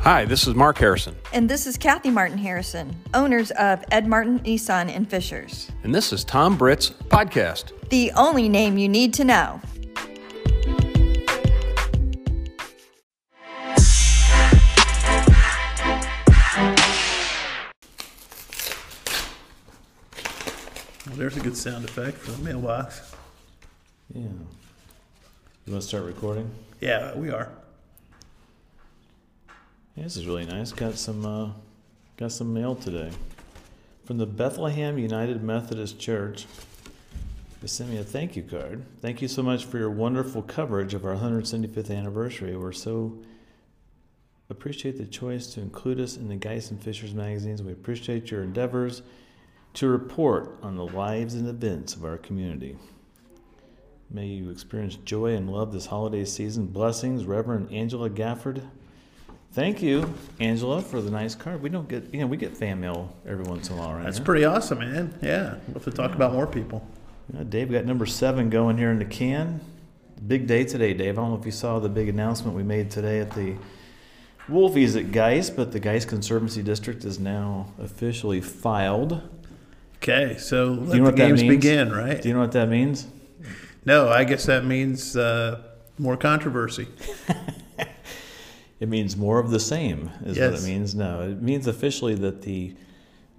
Hi, this is Mark Harrison, And this is Kathy Martin Harrison, owners of Ed Martin Nissan in Fishers. and this is Tom Britt's podcast. The only name you need to know. Well, there's a good sound effect for the mailbox. Yeah. You want to start recording? Yeah, we are. Yeah, this is really nice. Got some uh, got some mail today from the Bethlehem United Methodist Church. They sent me a thank you card. Thank you so much for your wonderful coverage of our 175th anniversary. We're so appreciate the choice to include us in the Geist and Fishers magazines. We appreciate your endeavors to report on the lives and events of our community. May you experience joy and love this holiday season. Blessings, Reverend Angela Gafford. Thank you, Angela, for the nice card. We don't get, you know, we get fan mail every once in a while, right? That's now. pretty awesome, man. Yeah, we'll have to talk about more people. Yeah, Dave got number seven going here in the can. Big day today, Dave. I don't know if you saw the big announcement we made today at the Wolfies at Geist, but the Geist Conservancy District is now officially filed. Okay, so let you know the games begin, right? Do you know what that means? no, I guess that means uh, more controversy. It means more of the same, is what it means. No, it means officially that the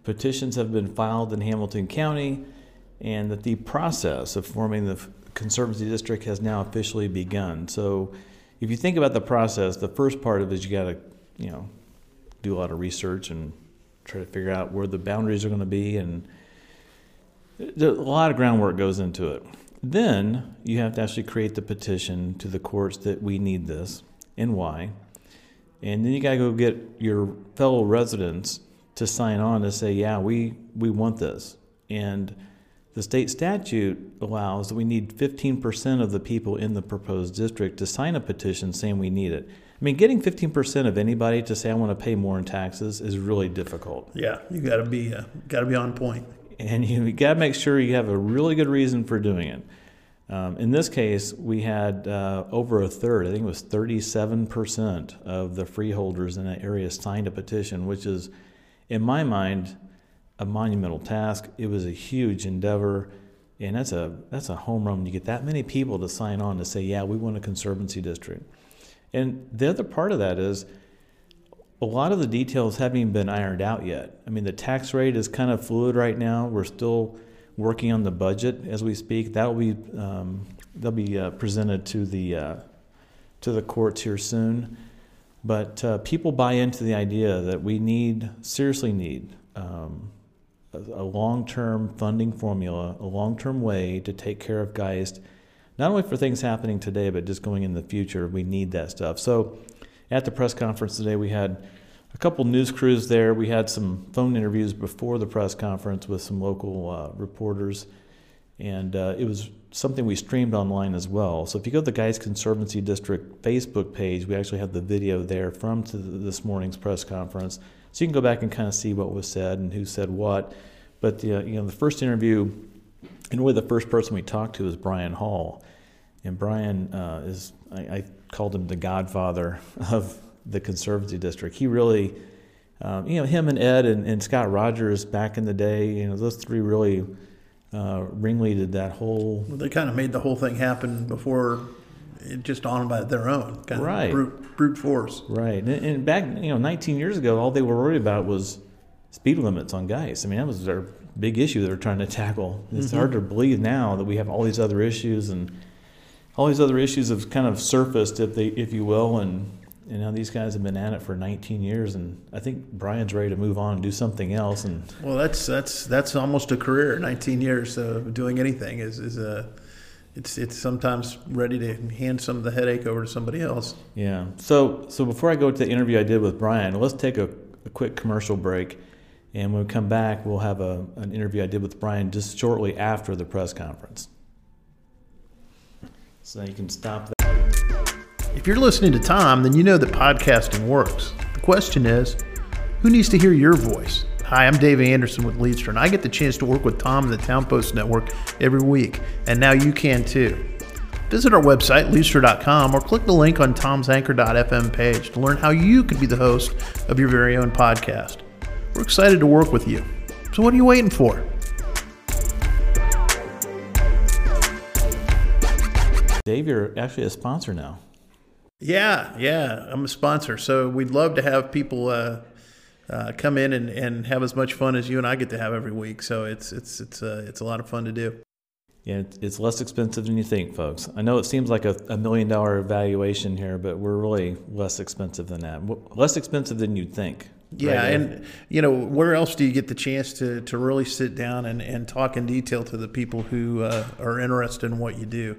petitions have been filed in Hamilton County and that the process of forming the Conservancy District has now officially begun. So if you think about the process, the first part of it is you got to, you know, do a lot of research and try to figure out where the boundaries are going to be and a lot of groundwork goes into it. Then you have to actually create the petition to the courts that we need this and why. And then you got to go get your fellow residents to sign on to say, yeah, we, we want this. And the state statute allows that we need 15% of the people in the proposed district to sign a petition saying we need it. I mean, getting 15% of anybody to say, I want to pay more in taxes is really difficult. Yeah, you got to be uh, got to be on point. And you got to make sure you have a really good reason for doing it. Um, in this case, we had uh, over a third, I think it was 37% of the freeholders in that area signed a petition, which is, in my mind, a monumental task. It was a huge endeavor, and that's a that's a home run. You get that many people to sign on to say, "Yeah, we want a conservancy district." And the other part of that is a lot of the details haven't even been ironed out yet. I mean, the tax rate is kind of fluid right now. We're still working on the budget as we speak. That'll be um, that'll be uh, presented to the uh, to the courts here soon. But uh, people buy into the idea that we need seriously need um, a, a long-term funding formula, a long-term way to take care of Geist, not only for things happening today, but just going in the future. We need that stuff. So at the press conference today, we had a couple news crews there. We had some phone interviews before the press conference with some local uh, reporters, and uh, it was something we streamed online as well. So if you go to the Geist Conservancy District Facebook page, we actually have the video there from this morning's press conference, so you can go back and kind of see what was said and who said what. But the, you know, the first interview, and really the first person we talked to is Brian Hall. And Brian uh, is, I, I called him the godfather of the Conservancy District. He really, um, you know, him and Ed and, and Scott Rogers back in the day, you know, those three really uh, ringleaded that whole. Well, they kind of made the whole thing happen before it just on by their own, kind Right. of brute, brute force. Right. And, and back, you know, 19 years ago, all they were worried about was speed limits on Geist. I mean, that was their big issue they were trying to tackle. It's hard to believe now that we have all these other issues and all these other issues have kind of surfaced, if they, if you will, and you know these guys have been at it for 19 years, and I think Brian's ready to move on and do something else. And Well, that's that's that's almost a career. 19 years of doing anything is is a it's it's sometimes ready to hand some of the headache over to somebody else. yeah, so so before I go to the interview I did with Brian, let's take a, a quick commercial break, and when we come back, we'll have a, an interview I did with Brian just shortly after the press conference. So you can stop that. If you're listening to Tom, then you know that podcasting works. The question is, who needs to hear your voice? Hi, I'm Dave Anderson with Leadstra, and I get the chance to work with Tom and the Town Post Network every week, and now you can too. Visit our website, leisure.com, or click the link on Tom's Anchor.fm page to learn how you could be the host of your very own podcast. We're excited to work with you. So, what are you waiting for? Dave, you're actually a sponsor now. Yeah, yeah, I'm a sponsor. So, we'd love to have people. Uh, uh, come in and, and have as much fun as you and I get to have every week. So it's it's it's uh, it's a lot of fun to do. Yeah, it's less expensive than you think, folks. I know it seems like a, a million dollar valuation here, but we're really less expensive than that. Less expensive than you'd think. Yeah, right? and you know, where else do you get the chance to, to really sit down and, and talk in detail to the people who uh, are interested in what you do?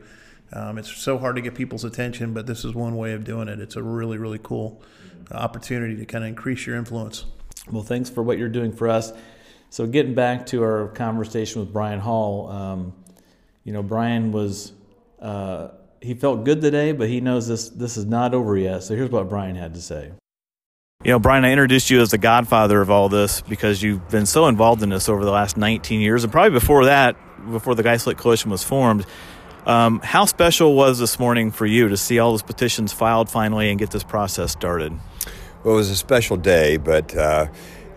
Um, it's so hard to get people's attention, but this is one way of doing it. It's a really, really cool opportunity to kind of increase your influence. Well, thanks for what you're doing for us. So, getting back to our conversation with Brian Hall, um, you know, Brian was uh, he felt good today, but he knows this this is not over yet. So, here's what Brian had to say. You know, Brian, I introduced you as the godfather of all this because you've been so involved in this over the last 19 years, and probably before that, before the Geist Coalition was formed. Um, how special was this morning for you to see all those petitions filed finally and get this process started? Well, it was a special day, but uh,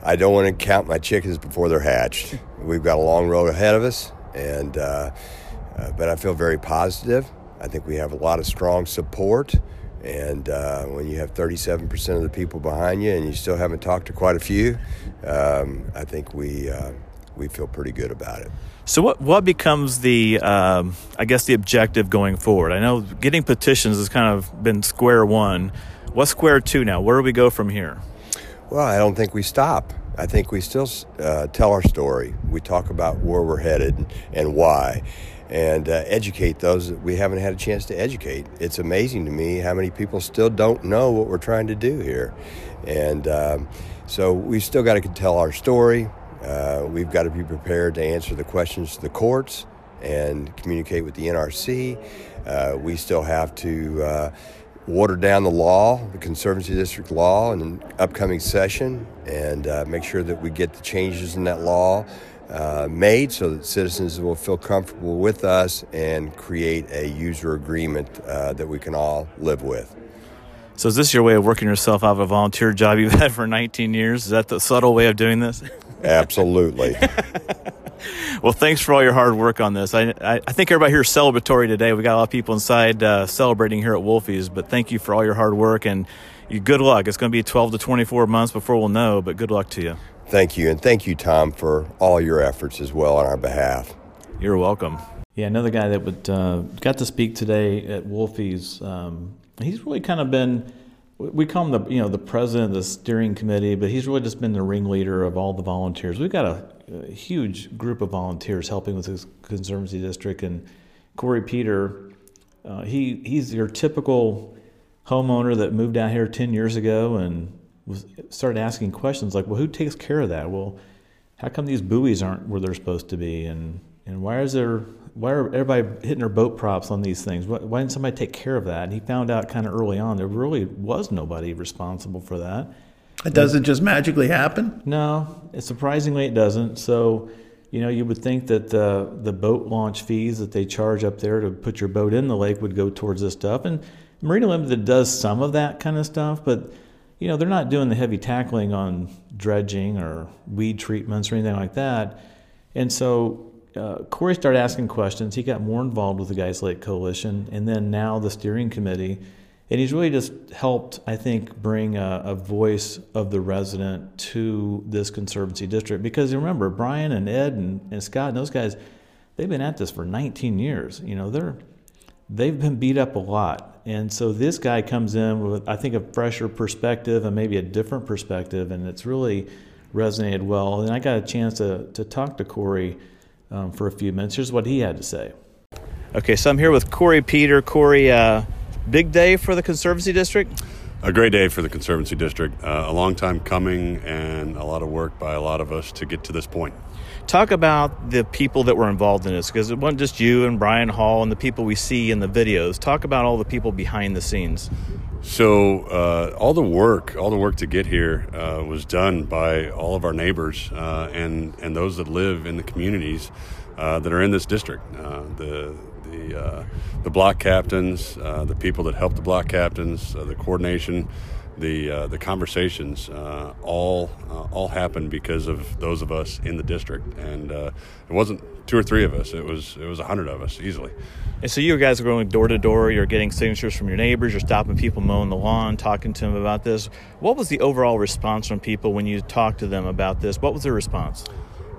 I don't want to count my chickens before they're hatched. We've got a long road ahead of us, and uh, uh, but I feel very positive. I think we have a lot of strong support, and uh, when you have 37% of the people behind you, and you still haven't talked to quite a few, um, I think we uh, we feel pretty good about it. So what what becomes the um, I guess the objective going forward? I know getting petitions has kind of been square one. What's square two now? Where do we go from here? Well, I don't think we stop. I think we still uh, tell our story. We talk about where we're headed and why, and uh, educate those that we haven't had a chance to educate. It's amazing to me how many people still don't know what we're trying to do here, and um, so we still got to tell our story. Uh, we've got to be prepared to answer the questions to the courts and communicate with the NRC. Uh, we still have to uh, water down the law, the Conservancy District law, in an upcoming session, and uh, make sure that we get the changes in that law uh, made so that citizens will feel comfortable with us and create a user agreement uh, that we can all live with. So, is this your way of working yourself out of a volunteer job you've had for 19 years? Is that the subtle way of doing this? Absolutely. well, thanks for all your hard work on this. I, I, I, think everybody here is celebratory today. We got a lot of people inside uh, celebrating here at Wolfie's, but thank you for all your hard work and you, good luck. It's going to be 12 to 24 months before we'll know, but good luck to you. Thank you. And thank you, Tom, for all your efforts as well on our behalf. You're welcome. Yeah, another guy that would, uh, got to speak today at Wolfie's, um, he's really kind of been we call him the you know the president of the steering committee, but he's really just been the ringleader of all the volunteers. We've got a, a huge group of volunteers helping with the conservancy district, and Corey Peter, uh, he he's your typical homeowner that moved out here ten years ago and was started asking questions like, well, who takes care of that? Well, how come these buoys aren't where they're supposed to be, and and why is there why are everybody hitting their boat props on these things? Why, why didn't somebody take care of that? And he found out kind of early on there really was nobody responsible for that. It doesn't just magically happen. No, surprisingly it doesn't. So, you know, you would think that the the boat launch fees that they charge up there to put your boat in the lake would go towards this stuff. And Marina Limited does some of that kind of stuff, but you know, they're not doing the heavy tackling on dredging or weed treatments or anything like that. And so uh, Corey started asking questions. He got more involved with the Geist Lake Coalition, and then now the steering committee. And he's really just helped, I think, bring a, a, voice of the resident to this conservancy district. Because remember, Brian and Ed and, and Scott and those guys, they've been at this for 19 years. You know, they're they've been beat up a lot. And so this guy comes in with, I think, a fresher perspective and maybe a different perspective, and it's really resonated well. And I got a chance to, to talk to Corey um, for a few minutes. Here's what he had to say. Okay, so I'm here with Corey Peter. Corey, uh, big day for the Conservancy District? A great day for the Conservancy District. Uh, a long time coming and a lot of work by a lot of us to get to this point. Talk about the people that were involved in this because it wasn't just you and Brian Hall and the people we see in the videos. Talk about all the people behind the scenes. So uh, all the work, all the work to get here, uh, was done by all of our neighbors uh, and and those that live in the communities uh, that are in this district. Uh, the the uh, the block captains, the people that help the block captains, the coordination, the the conversations, all all happened because of those of us in the district, and it wasn't two or three of us; it was it was a hundred of us easily. And so you guys are going door to door. You're getting signatures from your neighbors. You're stopping people mowing the lawn, talking to them about this. What was the overall response from people when you talked to them about this? What was their response?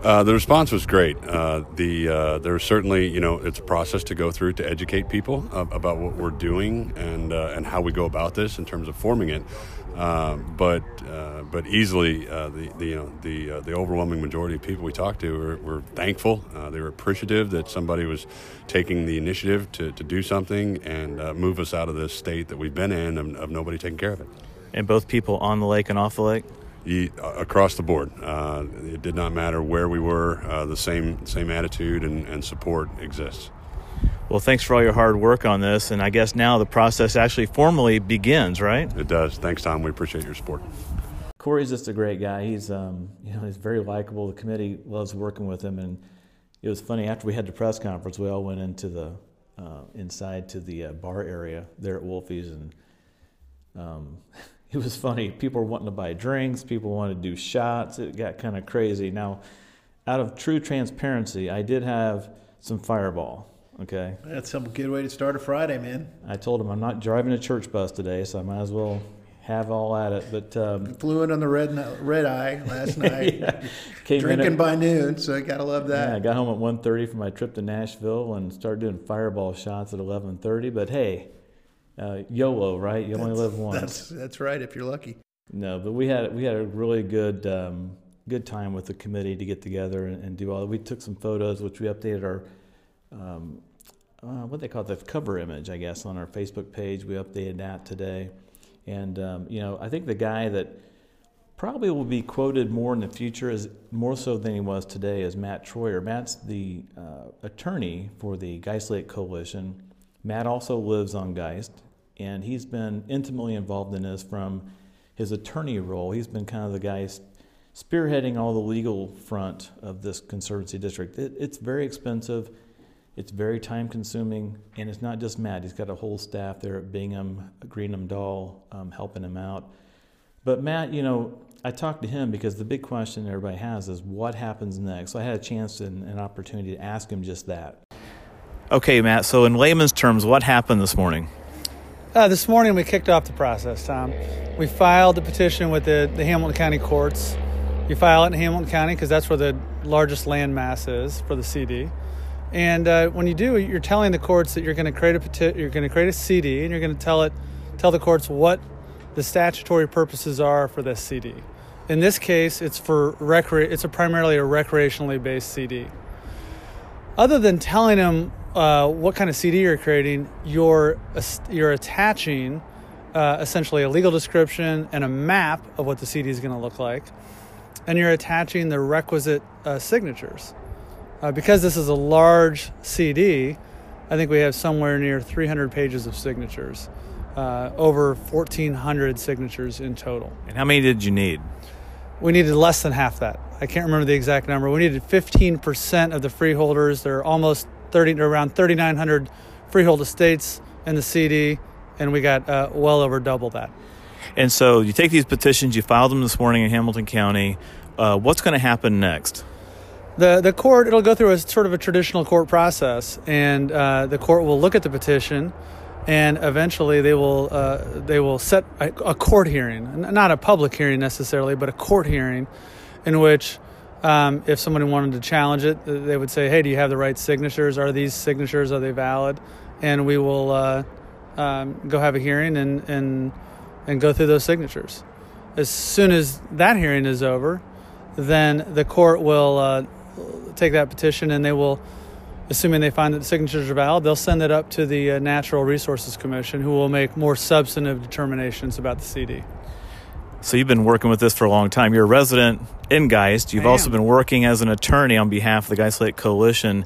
Uh, the response was great. Uh, the uh, there's certainly you know it's a process to go through to educate people about what we're doing and uh, and how we go about this in terms of forming it. Uh, but uh, but easily the, the you know the the overwhelming majority of people we talked to were, were thankful. they were appreciative that somebody was taking the initiative to, to do something and move us out of this state that we've been in of, of nobody taking care of it. And both people on the lake and off the lake across the board. Uh, it did not matter where we were. Uh, the same same attitude and, and, support exists. Well, thanks for all your hard work on this, and I guess now the process actually formally begins, right? It does. Thanks, Tom. We appreciate your support. Corey's just a great guy. He's um, you know he's very likable. The committee loves working with him, and it was funny after we had the press conference. We all went into the uh, inside to the uh, bar area there at Wolfie's, and um, it was funny. People were wanting to buy drinks, people wanted to do shots. It got kind of crazy. Now, out of true transparency, I did have some fireball. Okay. That's some good way to start a Friday, man. I told him I'm not driving a church bus today, so I might as well have all at it. But um, flew in on the red red eye last night. yeah. Drinking at, by noon, so I gotta love that. Yeah, I got home at 1.30 for my trip to Nashville and started doing fireball shots at 11.30. But hey, uh, YOLO, right? You that's, only live once. That's that's right. If you're lucky. No, but we had we had a really good um, good time with the committee to get together and, and do all. We took some photos, which we updated our um, uh, what they call it, the cover image, I guess, on our Facebook page. We updated that today, and um, you know, I think the guy that probably will be quoted more in the future is more so than he was today is Matt Troyer. Matt's the uh, attorney for the Geist Lake Coalition. Matt also lives on Geist and he's been intimately involved in this from his attorney role. He's been kind of the guy spearheading all the legal front of this conservancy district. It, it's very expensive, it's very time consuming, and it's not just Matt. He's got a whole staff there at Bingham, Greenebaum Doll, um, helping him out. But Matt, you know, I talked to him because the big question everybody has is what happens next. So I had a chance and an opportunity to ask him just that. Okay, Matt. So in layman's terms, what happened this morning? Uh, this morning we kicked off the process, Tom. We filed the petition with the, the Hamilton County courts. You file it in Hamilton County because that's where the largest land mass is for the CD. And uh, when you do, you're telling the courts that you're going to create a peti- you're going to create a CD, and you're going to tell it, tell the courts what the statutory purposes are for this CD. In this case, it's for recre- It's a primarily a recreationally based CD. Other than telling them uh, what kind of CD you're creating, you're you're attaching uh, essentially a legal description and a map of what the CD is going to look like, and you're attaching the requisite uh, signatures. Uh, because this is a large CD, I think we have somewhere near 300 pages of signatures, uh, over 1,400 signatures in total. And how many did you need? We needed less than half that. I can't remember the exact number. We needed 15% of the freeholders. They're almost 30 around 3,900 freehold estates in the CD, and we got uh, well over double that. And so you take these petitions, you file them this morning in Hamilton County. Uh, what's going to happen next? The the court it'll go through a sort of a traditional court process, and uh, the court will look at the petition, and eventually they will uh, they will set a, a court hearing, not a public hearing necessarily, but a court hearing, in which um, if somebody wanted to challenge it, they would say, "Hey, do you have the right signatures? Are these signatures are they valid?" And we will uh, um, go have a hearing and and and go through those signatures. As soon as that hearing is over, then the court will uh, take that petition and they will, assuming they find that the signatures are valid, they'll send it up to the uh, Natural Resources Commission, who will make more substantive determinations about the CD. So you've been working with this for a long time. You're a resident in Geist. You've also been working as an attorney on behalf of the Geist Lake Coalition.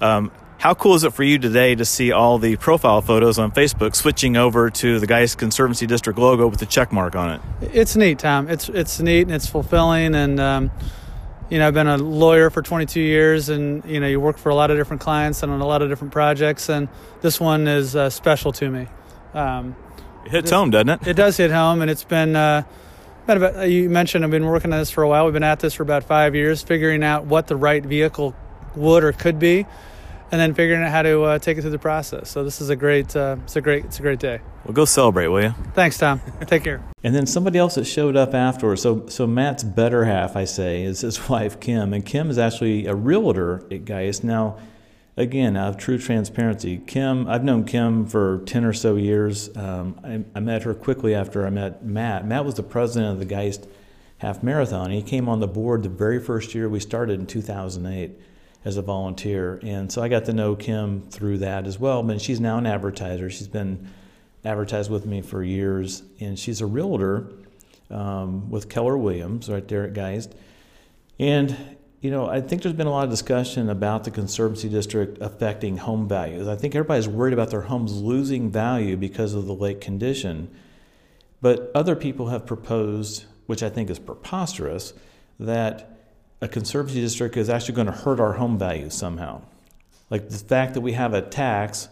Um, how cool is it for you today to see all the profile photos on Facebook switching over to the Geist Conservancy District logo with the check mark on it? It's neat, Tom. It's it's neat and it's fulfilling, and um, you know, I've been a lawyer for 22 years, and you know, you work for a lot of different clients and on a lot of different projects, and this one is uh, special to me. Um, it hits home, doesn't it? It does hit home, and it's been. Uh, been about, you mentioned I've been working on this for a while. We've been at this for about five years, figuring out what the right vehicle would or could be, and then figuring out how to uh, take it through the process. So this is a great, uh, it's a great, it's a great day. Well, go celebrate, will you? Thanks, Tom. Take care. And then somebody else that showed up afterwards. So, so Matt's better half, I say, is his wife Kim, and Kim is actually a realtor at Geist. Now, again, out of true transparency, Kim, I've known Kim for ten or so years. Um, I, I met her quickly after I met Matt. Matt was the president of the Geist Half Marathon. He came on the board the very first year we started in 2008 as a volunteer, and so I got to know Kim through that as well. But she's now an advertiser. She's been advertised with me for years, and she's a realtor um, with Keller Williams right there at Geist. And you know, I think there's been a lot of discussion about the Conservancy District affecting home values. I think everybody's worried about their homes losing value because of the lake condition. But other people have proposed, which I think is preposterous, that a Conservancy District is actually going to hurt our home values somehow. Like the fact that we have a tax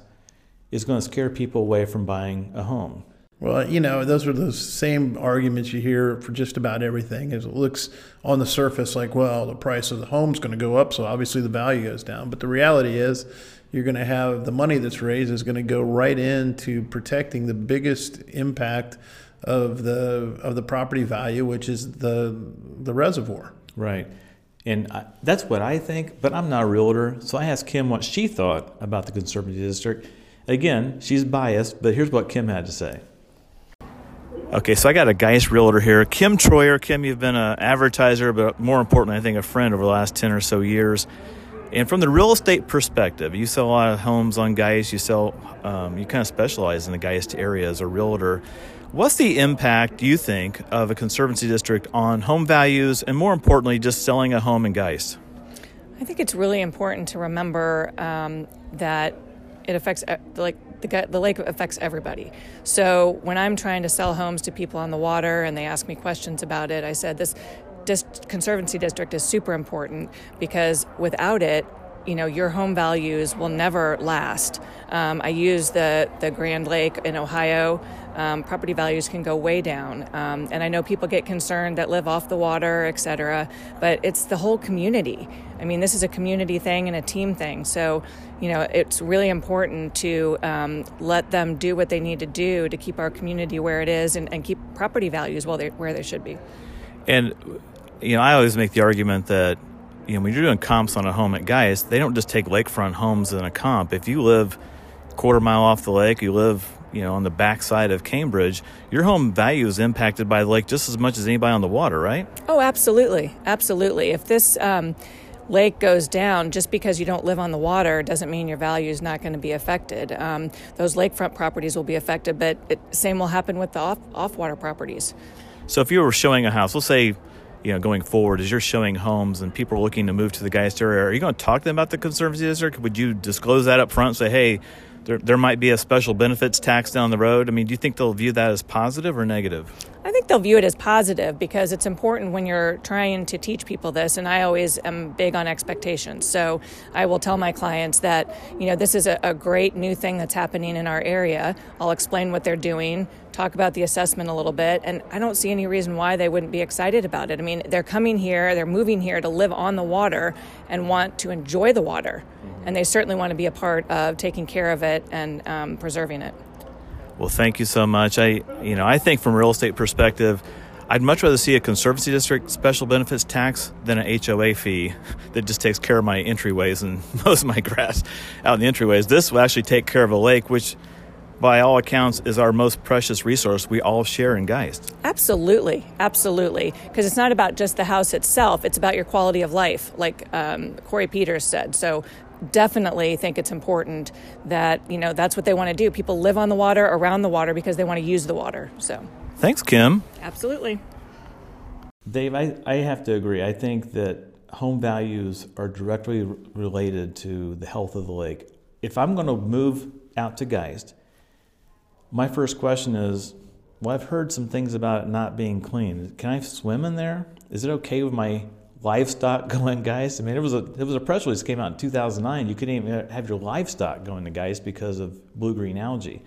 is going to scare people away from buying a home. Well, you know, those are the same arguments you hear for just about everything. It looks on the surface like, well, the price of the home's going to go up, so obviously the value goes down. But the reality is, you're going to have the money that's raised is going to go right into protecting the biggest impact of the of the property value, which is the the reservoir. Right. And I, that's what I think, but I'm not a realtor. So I asked Kim what she thought about the Conservancy District. Again, she's biased, but here's what Kim had to say. Okay, so I got a Geist realtor here, Kim Troyer. Kim, you've been an advertiser, but more importantly, I think a friend over the last 10 or so years. And from the real estate perspective, you sell a lot of homes on Geist. You sell, um, you kind of specialize in the Geist area as a realtor. What's the impact, do you think, of a conservancy district on home values and more importantly, just selling a home in Geist? I think it's really important to remember um, that it affects like the, the lake affects everybody. So when I'm trying to sell homes to people on the water and they ask me questions about it, I said this dist- conservancy district is super important because without it, you know your home values will never last. Um, I use the the Grand Lake in Ohio. Um, property values can go way down, um, and I know people get concerned that live off the water, et cetera. But it's the whole community. I mean, this is a community thing and a team thing. So, you know, it's really important to um, let them do what they need to do to keep our community where it is and, and keep property values where they, where they should be. And you know, I always make the argument that you know, when you're doing comps on a home at Geist, they don't just take lakefront homes in a comp. If you live quarter mile off the lake, you live, you know, on the backside of Cambridge, your home value is impacted by the lake just as much as anybody on the water, right? Oh, absolutely, absolutely. If this um, lake goes down, just because you don't live on the water doesn't mean your value is not going to be affected. Um, those lakefront properties will be affected, but it, same will happen with the off off water properties. So if you were showing a house, let's say you know, going forward, as you're showing homes and people are looking to move to the Geist area, are you going to talk to them about the Conservancy District? Would you disclose that up front? Say, hey, there, there might be a special benefits tax down the road. I mean, do you think they'll view that as positive or negative? I think they'll view it as positive because it's important when you're trying to teach people this. And I always am big on expectations. So I will tell my clients that, you know, this is a, a great new thing that's happening in our area. I'll explain what they're doing, talk about the assessment a little bit. And I don't see any reason why they wouldn't be excited about it. I mean, they're coming here, they're moving here to live on the water and want to enjoy the water. And they certainly want to be a part of taking care of it and um, preserving it. Well, thank you so much. I, you know, I think from a real estate perspective, I'd much rather see a conservancy district special benefits tax than an HOA fee that just takes care of my entryways and most of my grass out in the entryways. This will actually take care of a lake, which by all accounts is our most precious resource we all share in Geist. Absolutely, absolutely. Because it's not about just the house itself, it's about your quality of life, like um, Corey Peters said. So definitely think it's important that you know that's what they want to do. People live on the water around the water because they want to use the water so. Thanks kim. Absolutely. Dave i, I have to agree. I think that home values are directly related to the health of the lake. If i'm going to move out to geist my first question is well i've heard some things about it not being clean can i swim in there is it okay with my livestock going Geist. I mean, it was a it was a press release that came out in 2009. You couldn't even have your livestock going to Geist because of blue green algae.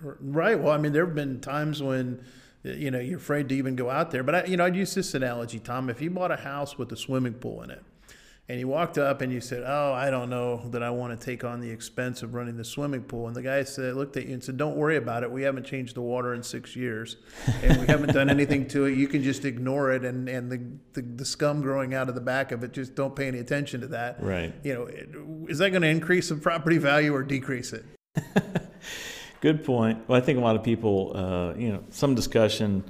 Right. Well, I mean, there have been times when you know you're afraid to even go out there. But I, you know, I'd use this analogy, Tom. If you bought a house with a swimming pool in it, and you walked up and you said, "Oh, I don't know that I want to take on the expense of running the swimming pool," and the guy said, looked at you and said, "Don't worry about it. We haven't changed the water in six years, and we haven't done anything to it. You can just ignore it, and and the, the the scum growing out of the back of it, just don't pay any attention to that." Right. You know, is that going to increase the property value or decrease it? Good point. Well, I think a lot of people, uh, you know, some discussion.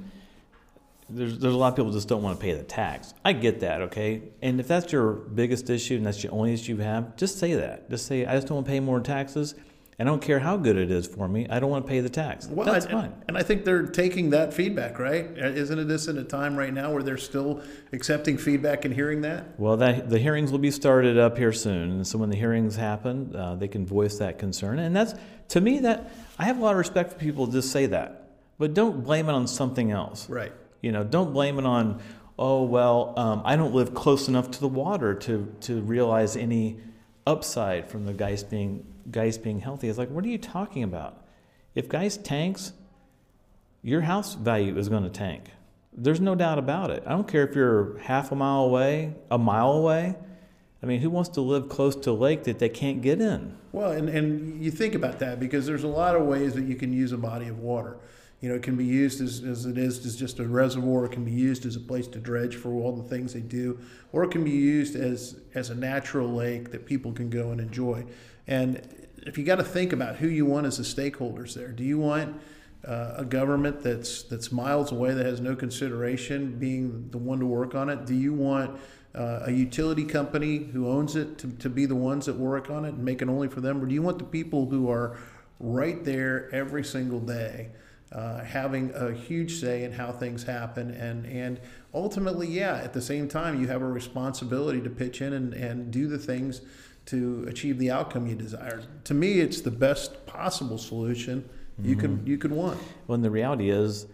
There's there's a lot of people just don't want to pay the tax. I get that, okay. And if that's your biggest issue and that's the only issue you have, just say that. Just say I just don't want to pay more taxes. And I don't care how good it is for me. I don't want to pay the tax. Well, That's and, fine. And I think they're taking that feedback, right? Isn't it this in a time right now where they're still accepting feedback and hearing that? Well, that, the hearings will be started up here soon, and so when the hearings happen, uh, they can voice that concern. And that's to me that I have a lot of respect for people to just say that, but don't blame it on something else. Right. You know, don't blame it on, oh well, um, I don't live close enough to the water to to realize any upside from the Geist being Geist being healthy. It's like, what are you talking about? If Geist tanks, your house value is going to tank. There's no doubt about it. I don't care if you're half a mile away, a mile away. I mean, who wants to live close to a lake that they can't get in? Well, and, and you think about that because there's a lot of ways that you can use a body of water. You know, it can be used as, as it is as just a reservoir. It can be used as a place to dredge for all the things they do, or it can be used as as a natural lake that people can go and enjoy. And if you got to think about who you want as the stakeholders there, do you want uh, a government that's that's miles away that has no consideration being the one to work on it? Do you want uh, a utility company who owns it to, to be the ones that work on it and make it only for them, or do you want the people who are right there every single day? Uh, having a huge say in how things happen and and ultimately yeah at the same time you have a responsibility to pitch in and, and do the things to achieve the outcome you desire to me it's the best possible solution you Mm-hmm. could you could want When the reality is,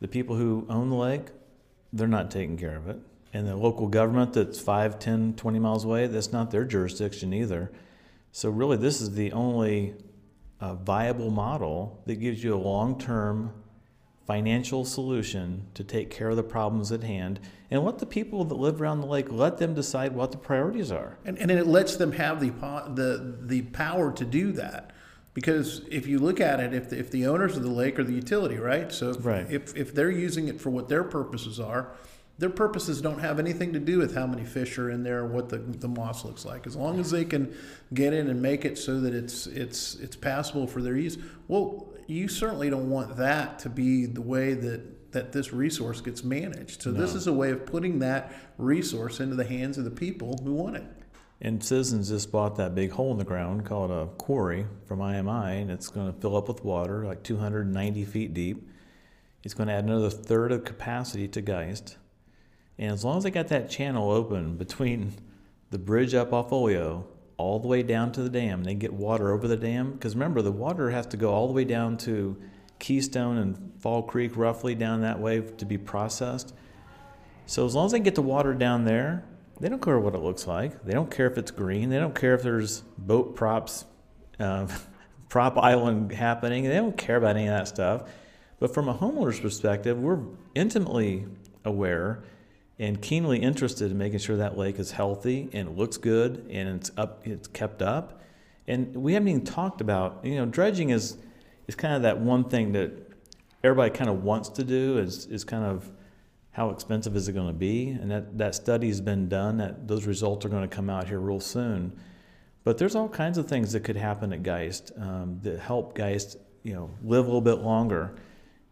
the people who own the lake, they're not taking care of it. And the local government that's 5, 10, 20 miles away, that's not their jurisdiction either. So, really, this is the only uh, viable model that gives you a long term financial solution to take care of the problems at hand and let the people that live around the lake let them decide what the priorities are. And, and it lets them have the the the power to do that. Because if you look at it if the, if the owners of the lake are the utility right? So if, Right. if if they're using it for what their purposes are their purposes don't have anything to do with how many fish are in there or what the, the moss looks like as long as they can get in and make it so that it's it's it's passable for their use well you certainly don't want that to be the way that that this resource gets managed so this is a way of putting that resource into the hands of the people who want it And Citizens just bought that big hole in the ground called a quarry from IMI, and it's going to fill up with water, like 290 feet deep. It's going to add another third of capacity to Geist. And as long as they got that channel open between the bridge up off Olio all the way down to the dam, they get water over the dam. Because remember, the water has to go all the way down to Keystone and Fall Creek, roughly down that way to be processed. So as long as they get the water down there, they don't care what it looks like. They don't care if it's green. They don't care if there's boat props, uh, prop island happening. They don't care about any of that stuff. But from a homeowner's perspective, we're intimately aware and keenly interested in making sure that lake is healthy and it looks good and it's up, it's kept up. And we haven't even talked about, you know, dredging is is kind of that one thing that everybody kind of wants to do is is kind of how expensive is it going to be? And that, that study's been done. That those results are going to come out here real soon. But there's all kinds of things that could happen at Geist um, that help Geist, you know, live a little bit longer.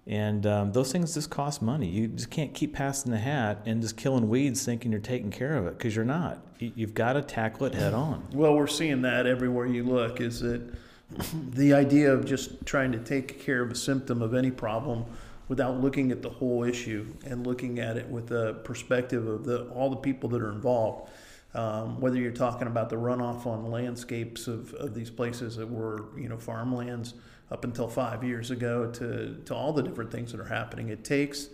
And um, those things just cost money. You just can't keep passing the hat and just killing weeds thinking you're taking care of it because you're not. You- You've got to tackle it head on. Well, we're seeing that everywhere you look. Is that the idea of just trying to take care of a symptom of any problem without looking at the whole issue and looking at it with the perspective of the all the people that are involved. Um, whether you're talking about the runoff on landscapes of, of these places that were you know farmlands up until five years ago to, to all the different things that are happening. It takes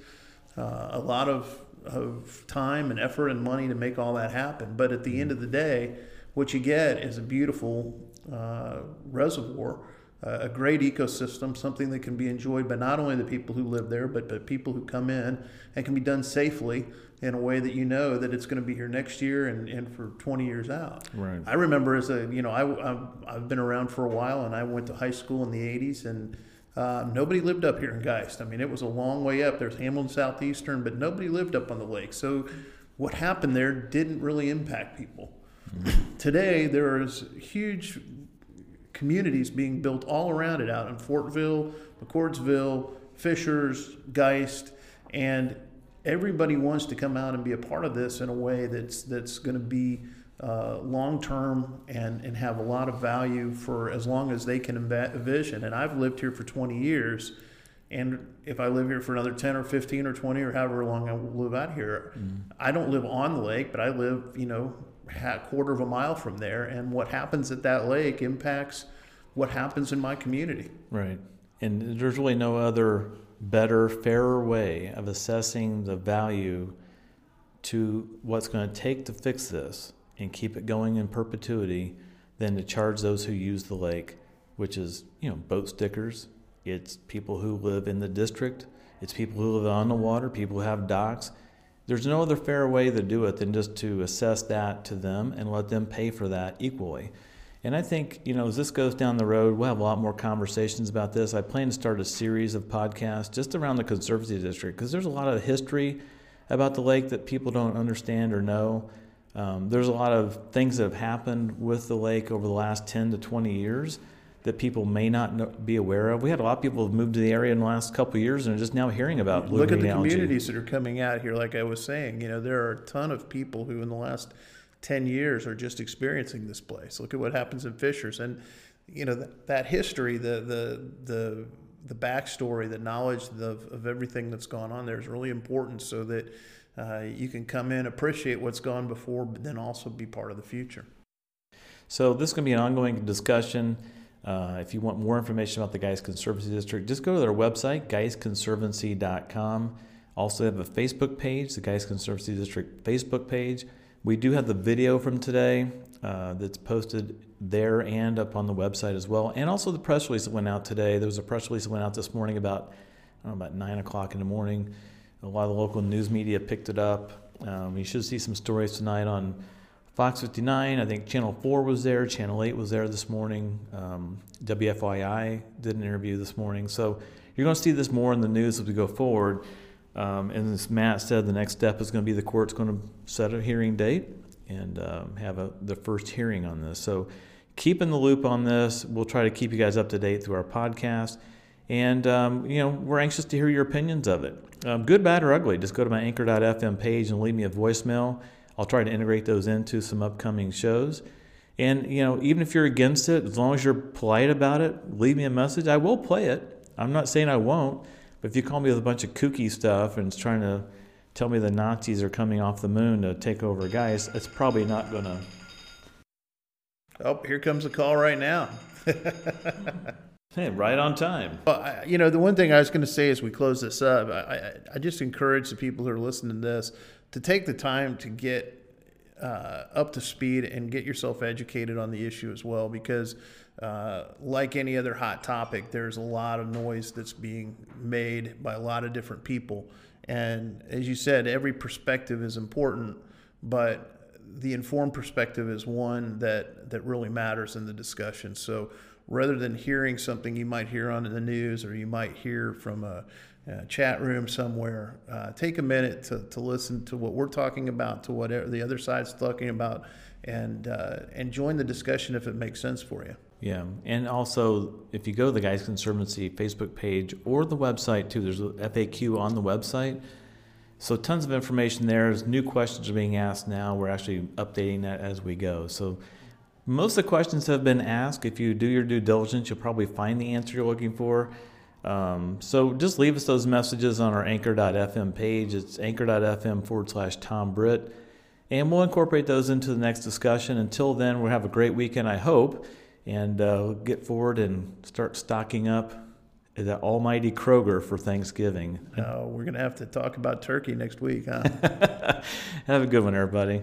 uh, a lot of of time and effort and money to make all that happen. But at the end of the day, what you get is a beautiful uh, reservoir, a great ecosystem, something that can be enjoyed by not only the people who live there, but, but people who come in and can be done safely in a way that you know that it's going to be here next year and, and for 20 years out. Right. I remember as a, you know, I, I've, I've been around for a while and I went to high school in the 80s and uh, nobody lived up here in Geist. I mean, it was a long way up. There's Hamilton Southeastern, but nobody lived up on the lake. So what happened there didn't really impact people. Mm-hmm. Today, there is huge communities being built all around it out in Fortville, McCordsville, Fishers, Geist, and everybody wants to come out and be a part of this in a way that's that's going to be uh, long term and and have a lot of value for as long as they can envision. And I've lived here for 20 years, and if I live here for another 10 or 15 or 20 or however long I live out here, mm. I don't live on the lake, but I live you know a quarter of a mile from there, and what happens at that lake impacts what happens in my community. Right, and there's really no other better, fairer way of assessing the value to what's going to take to fix this and keep it going in perpetuity than to charge those who use the lake, which is, you know, boat stickers. It's people who live in the district. It's people who live on the water, people who have docks. There's no other fair way to do it than just to assess that to them and let them pay for that equally. And I think, you know, as this goes down the road, we'll have a lot more conversations about this. I plan to start a series of podcasts just around the Conservancy District because there's a lot of history about the lake that people don't understand or know. Um, there's a lot of things that have happened with the lake over the last 10 to 20 years that people may not know, be aware of. We had a lot of people who moved to the area in the last couple of years and are just now hearing about blue Look at the algae. communities that are coming out here. Like I was saying, you know, there are a ton of people who in the last 10 years are just experiencing this place. Look at what happens in Fishers. And, you know, that, that history, the, the, the, the backstory, the knowledge of, of everything that's gone on there is really important so that uh, you can come in, appreciate what's gone before, but then also be part of the future. So this is going to be an ongoing discussion. Uh, if you want more information about the Geist Conservancy District, just go to their website, geistconservancy.com. Also, they have a Facebook page, the Geist Conservancy District Facebook page. We do have the video from today uh, that's posted there and up on the website as well, and also the press release that went out today. There was a press release that went out this morning about know, about nine o'clock in the morning. A lot of the local news media picked it up. Um, you should see some stories tonight on Fox 59. I think Channel 4 was there. Channel 8 was there this morning. Um, WFYI did an interview this morning. So you're going to see this more in the news as we go forward. Um, and as Matt said, the next step is going to be the court's going to set a hearing date and um, have a, the first hearing on this. So keep in the loop on this. We'll try to keep you guys up to date through our podcast. And, um, you know, we're anxious to hear your opinions of it. Um, good, bad, or ugly, just go to my anchor.fm page and leave me a voicemail. I'll try to integrate those into some upcoming shows. And, you know, even if you're against it, as long as you're polite about it, leave me a message. I will play it. I'm not saying I won't. But if you call me with a bunch of kooky stuff and it's trying to tell me the Nazis are coming off the moon to take over Geist, it's probably not going to. Oh, here comes a call right now. hey, right on time. Well, I, you know, the one thing I was going to say as we close this up, I, I, I, just encourage the people who are listening to this to take the time to get uh, up to speed and get yourself educated on the issue as well, because uh, like any other hot topic, there's a lot of noise that's being made by a lot of different people. And as you said, every perspective is important, but the informed perspective is one that, that really matters in the discussion. So rather than hearing something you might hear on the news or you might hear from a, a chat room somewhere, uh, take a minute to, to listen to what we're talking about, to what the other side's talking about, and, uh, and join the discussion if it makes sense for you. Yeah, and also if you go to the Geist Conservancy Facebook page or the website too, there's a FAQ on the website. So tons of information there. As new questions are being asked now, we're actually updating that as we go. So most of the questions have been asked. If you do your due diligence, you'll probably find the answer you're looking for. Um, so just leave us those messages on our anchor.fm page. It's anchor.fm forward slash Tom Britt. And we'll incorporate those into the next discussion. Until then, we'll have a great weekend, I hope and uh, get forward and start stocking up the almighty Kroger for Thanksgiving. Uh, we're going to have to talk about turkey next week, huh? Have a good one, everybody.